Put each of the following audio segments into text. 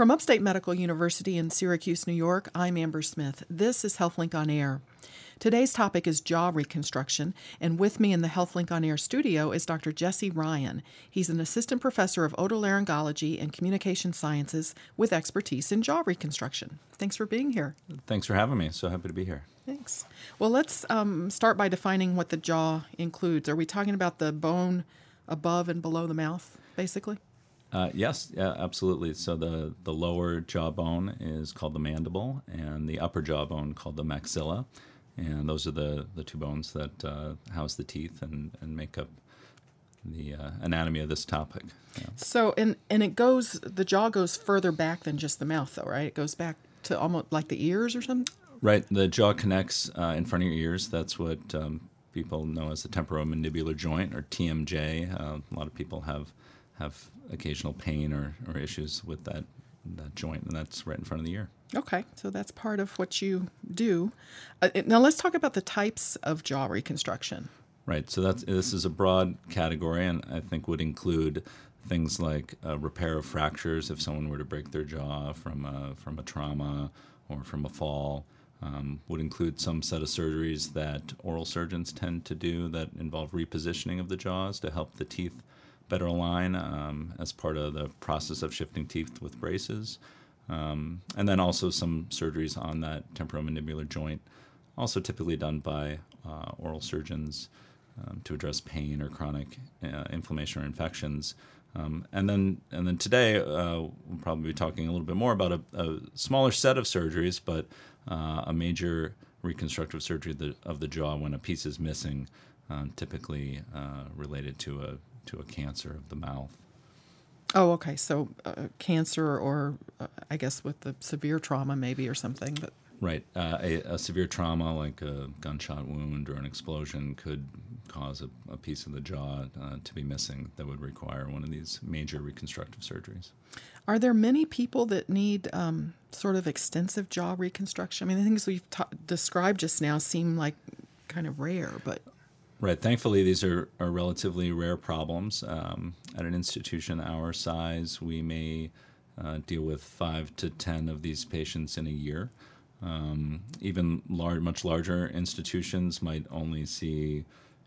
From Upstate Medical University in Syracuse, New York, I'm Amber Smith. This is HealthLink on Air. Today's topic is jaw reconstruction, and with me in the HealthLink on Air studio is Dr. Jesse Ryan. He's an assistant professor of otolaryngology and communication sciences with expertise in jaw reconstruction. Thanks for being here. Thanks for having me. So happy to be here. Thanks. Well, let's um, start by defining what the jaw includes. Are we talking about the bone above and below the mouth, basically? Uh, yes, yeah, absolutely. So the, the lower jawbone is called the mandible, and the upper jawbone called the maxilla, and those are the, the two bones that uh, house the teeth and, and make up the uh, anatomy of this topic. Yeah. So and and it goes the jaw goes further back than just the mouth, though, right? It goes back to almost like the ears or something. Right, the jaw connects uh, in front of your ears. That's what um, people know as the temporomandibular joint or TMJ. Uh, a lot of people have have occasional pain or, or issues with that that joint, and that's right in front of the ear. Okay, so that's part of what you do. Uh, now let's talk about the types of jaw reconstruction. Right. So that's this is a broad category, and I think would include things like uh, repair of fractures if someone were to break their jaw from a, from a trauma or from a fall. Um, would include some set of surgeries that oral surgeons tend to do that involve repositioning of the jaws to help the teeth better align um, as part of the process of shifting teeth with braces. Um, and then also some surgeries on that temporomandibular joint, also typically done by uh, oral surgeons um, to address pain or chronic uh, inflammation or infections. Um, and then, and then today uh, we'll probably be talking a little bit more about a, a smaller set of surgeries, but uh, a major reconstructive surgery of the, of the jaw when a piece is missing, um, typically uh, related to a to a cancer of the mouth. Oh, okay. So uh, cancer, or uh, I guess with the severe trauma, maybe or something. But right, uh, a, a, severe trauma like a gunshot wound or an explosion could cause a, a piece of the jaw uh, to be missing. That would require one of these major reconstructive surgeries. Are there many people that need um, sort of extensive jaw reconstruction? I mean, the things we've ta- described just now seem like kind of rare, but Right. Thankfully, these are, are relatively rare problems. Um, at an institution our size, we may uh, deal with five to ten of these patients in a year. Um, even large, much larger institutions might only see,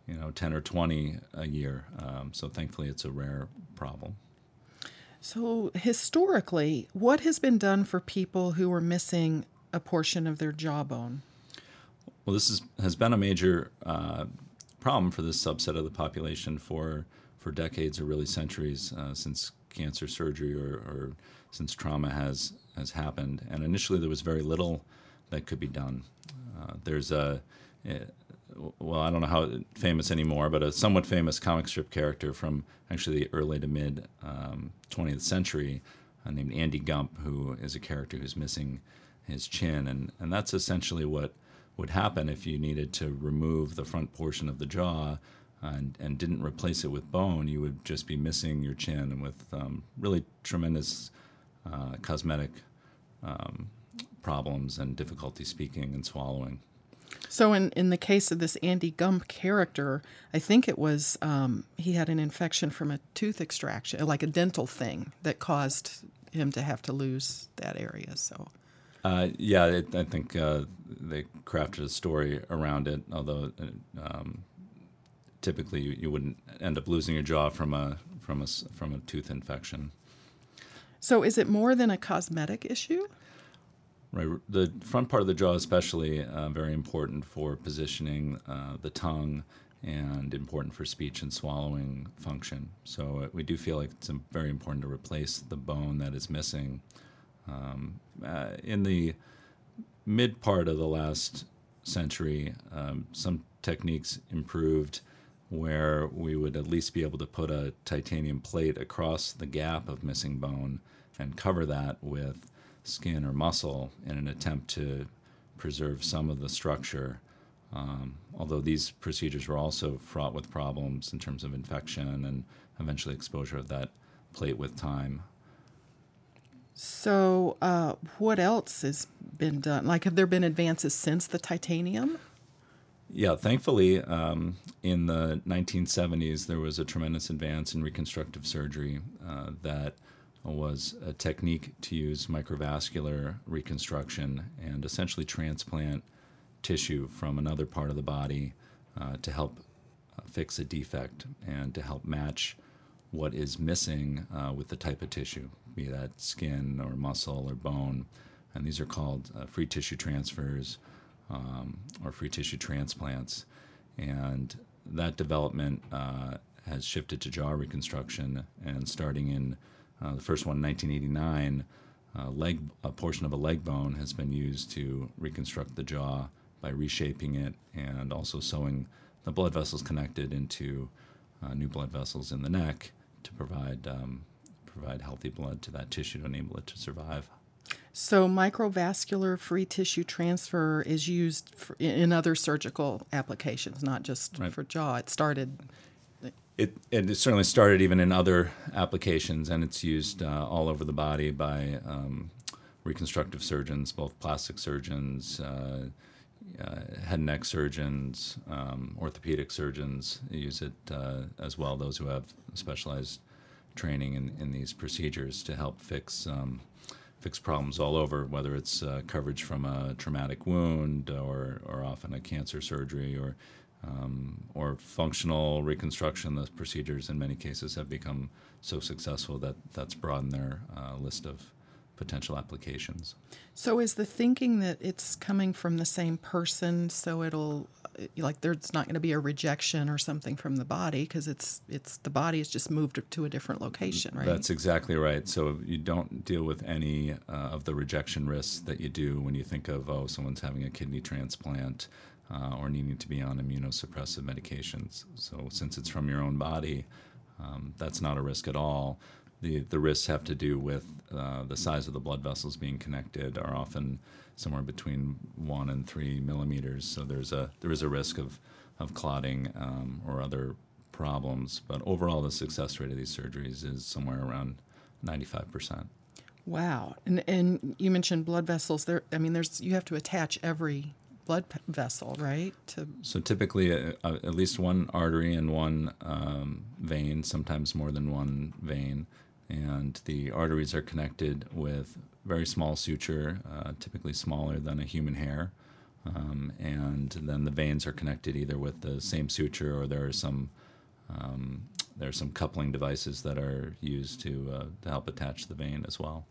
you know, ten or twenty a year. Um, so thankfully, it's a rare problem. So historically, what has been done for people who are missing a portion of their jawbone? Well, this is, has been a major uh, problem for this subset of the population for for decades or really centuries uh, since cancer surgery or, or, since trauma has has happened. And initially, there was very little that could be done. Uh, there's a, a well, I don't know how famous anymore, but a somewhat famous comic strip character from actually the early to mid um, 20th century uh, named Andy Gump, who is a character who's missing his chin, and and that's essentially what would happen if you needed to remove the front portion of the jaw and, and didn't replace it with bone, you would just be missing your chin and with um, really tremendous uh, cosmetic um, problems and difficulty speaking and swallowing. So, in, in the case of this Andy Gump character, I think it was um, he had an infection from a tooth extraction, like a dental thing, that caused him to have to lose that area. So, uh, yeah, it, I think uh, they crafted a story around it. Although um, typically you, you, wouldn't end up losing your jaw from a from a from a tooth infection. So, is it more than a cosmetic issue? Right, the front part of the jaw, especially, uh, very important for positioning uh, the tongue and important for speech and swallowing function. So, uh, we do feel like it's very important to replace the bone that is missing um, uh, in the mid part of the last century, um, some techniques improved where we would at least be able to put a titanium plate across the gap of missing bone and cover that with skin or muscle in an attempt to preserve some of the structure. Um, although these procedures were also fraught with problems in terms of infection and eventually exposure of that plate with time. So, uh, what else has been done? Like, have there been advances since the titanium? Yeah, thankfully, um, in the 1970s, there was a tremendous advance in reconstructive surgery uh, that was a technique to use microvascular reconstruction and essentially transplant tissue from another part of the body uh, to help uh, fix a defect and to help match what is missing uh, with the type of tissue, be that skin or muscle or bone. And these are called uh, free tissue transfers um, or free tissue transplants. And that development uh, has shifted to jaw reconstruction. And starting in uh, the first one, 1989, uh, leg, a portion of a leg bone has been used to reconstruct the jaw by reshaping it and also sewing the blood vessels connected into uh, new blood vessels in the neck to provide um, provide healthy blood to that tissue to enable it to survive. So, microvascular free tissue transfer is used for, in other surgical applications, not just right. for jaw. It started. It, it certainly started even in other applications, and it's used uh, all over the body by um, reconstructive surgeons, both plastic surgeons, uh, uh, head and neck surgeons, um, orthopedic surgeons use it uh, as well, those who have specialized training in, in these procedures to help fix um, fix problems all over, whether it's uh, coverage from a traumatic wound or, or often a cancer surgery or um, or functional reconstruction. The procedures in many cases have become so successful that that's broadened their uh, list of potential applications. So, is the thinking that it's coming from the same person, so it'll like there's not going to be a rejection or something from the body because it's it's the body is just moved to a different location, right? That's exactly right. So you don't deal with any uh, of the rejection risks that you do when you think of oh someone's having a kidney transplant uh, or needing to be on immunosuppressive medications. So since it's from your own body, um, that's not a risk at all the, the risks have to do with uh, the size of the blood vessels being connected are often somewhere between one and three millimeters. So there's a there is a risk of of clotting um, or other problems. But overall, the success rate of these surgeries is somewhere around 95 percent. Wow, and and you mentioned blood vessels. There, I mean, there's you have to attach every blood vessel, right? To so typically, uh, uh, at least one artery and one um, vein, sometimes more than one vein and the arteries are connected with very small suture, uh, typically smaller than a human hair. Um, and then the veins are connected either with the same suture or there are some um, there are some coupling devices that are used to, uh, to help attach the vein as well.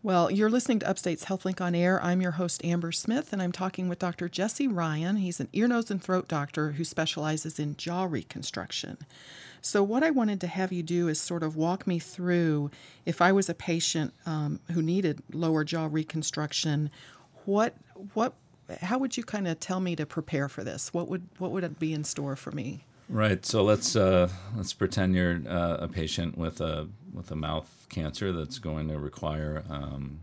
Well, you're listening to Upstate's HealthLink on Air. I'm your host, Amber Smith, and I'm talking with Dr. Jesse Ryan. He's an ear, nose, and throat doctor who specializes in jaw reconstruction. So, what I wanted to have you do is sort of walk me through if I was a patient um, who needed lower jaw reconstruction, what, what, how would you kind of tell me to prepare for this? What would, what would it be in store for me? Right. So let's uh, let's pretend you're uh, a patient with a with a mouth cancer that's going to require um,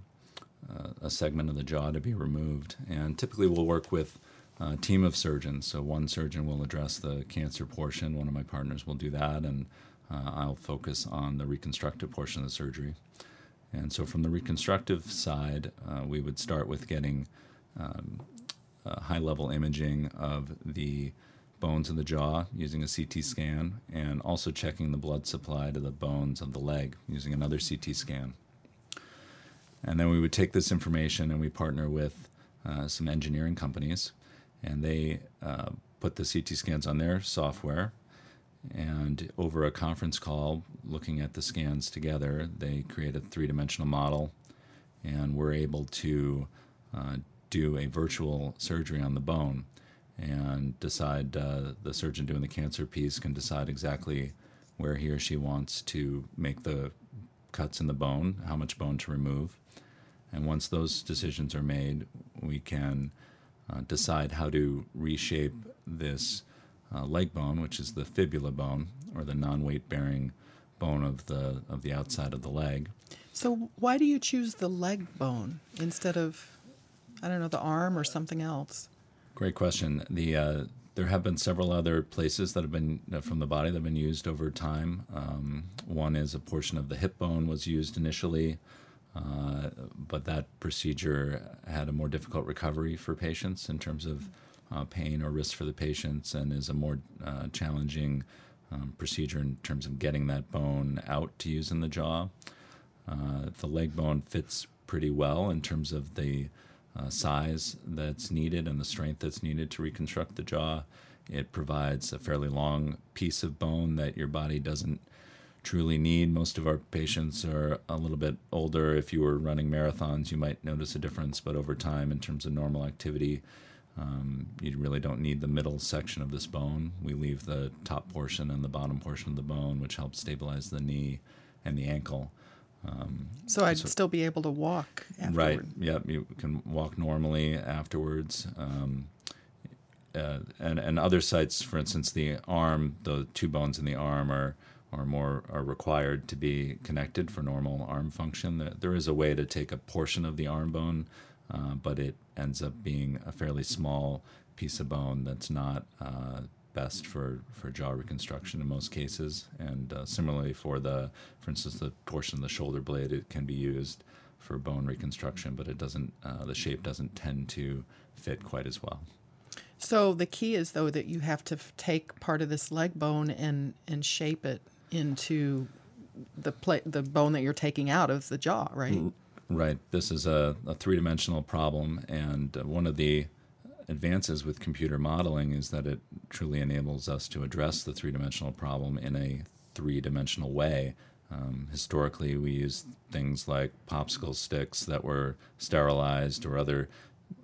uh, a segment of the jaw to be removed, and typically we'll work with a team of surgeons. So one surgeon will address the cancer portion, one of my partners will do that, and uh, I'll focus on the reconstructive portion of the surgery. And so from the reconstructive side, uh, we would start with getting um, high level imaging of the bones in the jaw using a CT scan and also checking the blood supply to the bones of the leg using another CT scan. And then we would take this information and we partner with uh, some engineering companies and they uh, put the CT scans on their software. And over a conference call, looking at the scans together, they create a three dimensional model, and we're able to uh, do a virtual surgery on the bone and decide uh, the surgeon doing the cancer piece can decide exactly where he or she wants to make the cuts in the bone, how much bone to remove. And once those decisions are made, we can uh, decide how to reshape this uh, leg bone, which is the fibula bone or the non-weight bearing bone of the of the outside of the leg. So why do you choose the leg bone instead of I don't know the arm or something else? Great question. The uh, there have been several other places that have been uh, from the body that have been used over time. Um, one is a portion of the hip bone was used initially. Uh, but that procedure had a more difficult recovery for patients in terms of uh, pain or risk for the patients and is a more uh, challenging um, procedure in terms of getting that bone out to use in the jaw. Uh, the leg bone fits pretty well in terms of the uh, size that's needed and the strength that's needed to reconstruct the jaw. It provides a fairly long piece of bone that your body doesn't truly need. Most of our patients are a little bit older. If you were running marathons, you might notice a difference, but over time, in terms of normal activity, um, you really don't need the middle section of this bone. We leave the top portion and the bottom portion of the bone, which helps stabilize the knee and the ankle. Um, so I'd so, still be able to walk afterward. Right. Yep. You can walk normally afterwards. Um, uh, and and other sites, for instance, the arm, the two bones in the arm are are more are required to be connected for normal arm function. There is a way to take a portion of the arm bone, uh, but it ends up being a fairly small piece of bone that's not uh, best for, for jaw reconstruction in most cases. And uh, similarly for the, for instance, the portion of the shoulder blade, it can be used for bone reconstruction, but it doesn't, uh, the shape doesn't tend to fit quite as well. So the key is though that you have to f- take part of this leg bone and and shape it into the pla- the bone that you're taking out of the jaw, right? Right. This is a, a three dimensional problem, and uh, one of the advances with computer modeling is that it truly enables us to address the three dimensional problem in a three dimensional way. Um, historically, we used things like popsicle sticks that were sterilized or other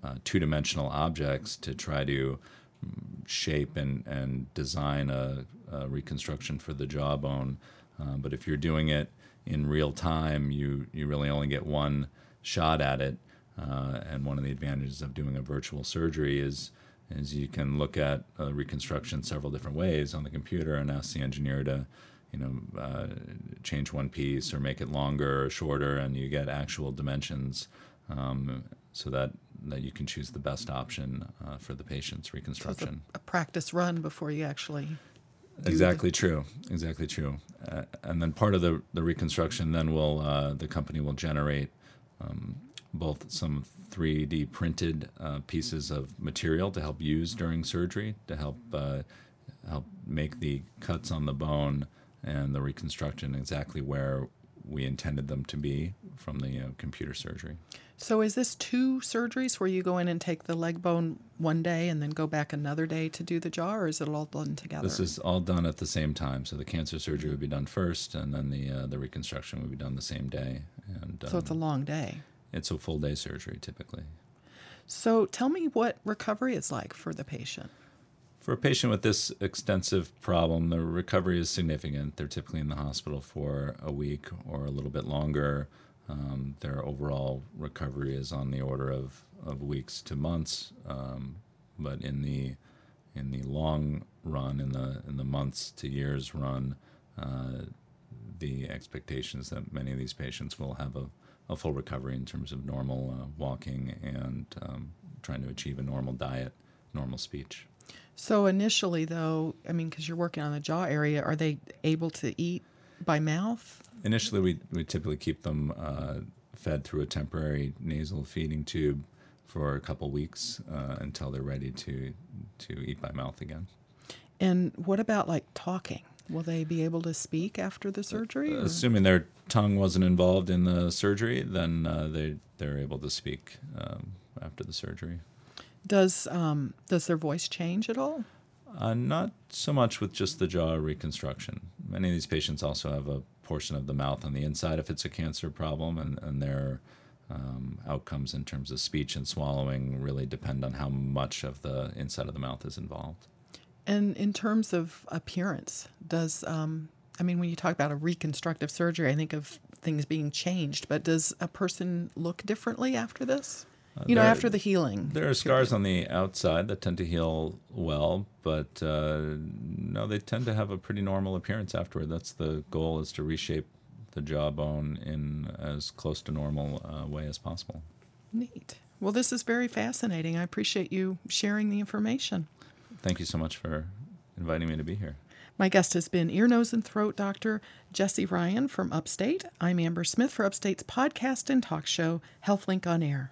uh, two dimensional objects to try to mm, shape and, and design a, a reconstruction for the jawbone. Uh, but if you're doing it in real time, you, you really only get one shot at it. Uh, and one of the advantages of doing a virtual surgery is is you can look at a reconstruction several different ways on the computer and ask the engineer to you know uh, change one piece or make it longer or shorter, and you get actual dimensions um, so that that you can choose the best option uh, for the patient's reconstruction. So a, a, practice run before you actually. Exactly the... true. Exactly true. Uh, and then part of the, the reconstruction, then will uh, the company will generate um, both some 3D printed uh, pieces of material to help use during surgery to help uh, help make the cuts on the bone and the reconstruction exactly where we intended them to be from the uh, computer surgery. So, is this two surgeries where you go in and take the leg bone one day and then go back another day to do the jaw, or is it all done together? This is all done at the same time. So, the cancer surgery would be done first, and then the uh, the reconstruction would be done the same day. And so, um, it's a long day. It's a full day surgery typically. So, tell me what recovery is like for the patient. For a patient with this extensive problem, the recovery is significant. They're typically in the hospital for a week or a little bit longer. Um, their overall recovery is on the order of, of weeks to months, um, but in the in the long run, in the in the months to years run, uh, the expectations that many of these patients will have a, a full recovery in terms of normal uh, walking and um, trying to achieve a normal diet, normal speech. So initially, though, I mean, because you're working on the jaw area, are they able to eat by mouth? Initially, we, we typically keep them uh, fed through a temporary nasal feeding tube for a couple weeks uh, until they're ready to to eat by mouth again. And what about like talking? Will they be able to speak after the surgery? Uh, assuming their tongue wasn't involved in the surgery, then uh, they they're able to speak um, after the surgery. Does um, does their voice change at all? Uh, not so much with just the jaw reconstruction. Many of these patients also have a portion of the mouth on the inside if it's a cancer problem, and, and their um, outcomes in terms of speech and swallowing really depend on how much of the inside of the mouth is involved. And in terms of appearance, does um, I mean when you talk about a reconstructive surgery, I think of things being changed, but does a person look differently after this? Uh, you know, after the healing. There are scars on the outside that tend to heal well, but uh, no, they tend to have a pretty normal appearance afterward. That's the goal: is to reshape the jawbone in as close to normal uh, way as possible. Neat. Well, this is very fascinating. I appreciate you sharing the information. Thank you so much for inviting me to be here. My guest has been ear, nose, and throat doctor Jesse Ryan from Upstate. I'm Amber Smith for Upstate's podcast and talk show, HealthLink on Air.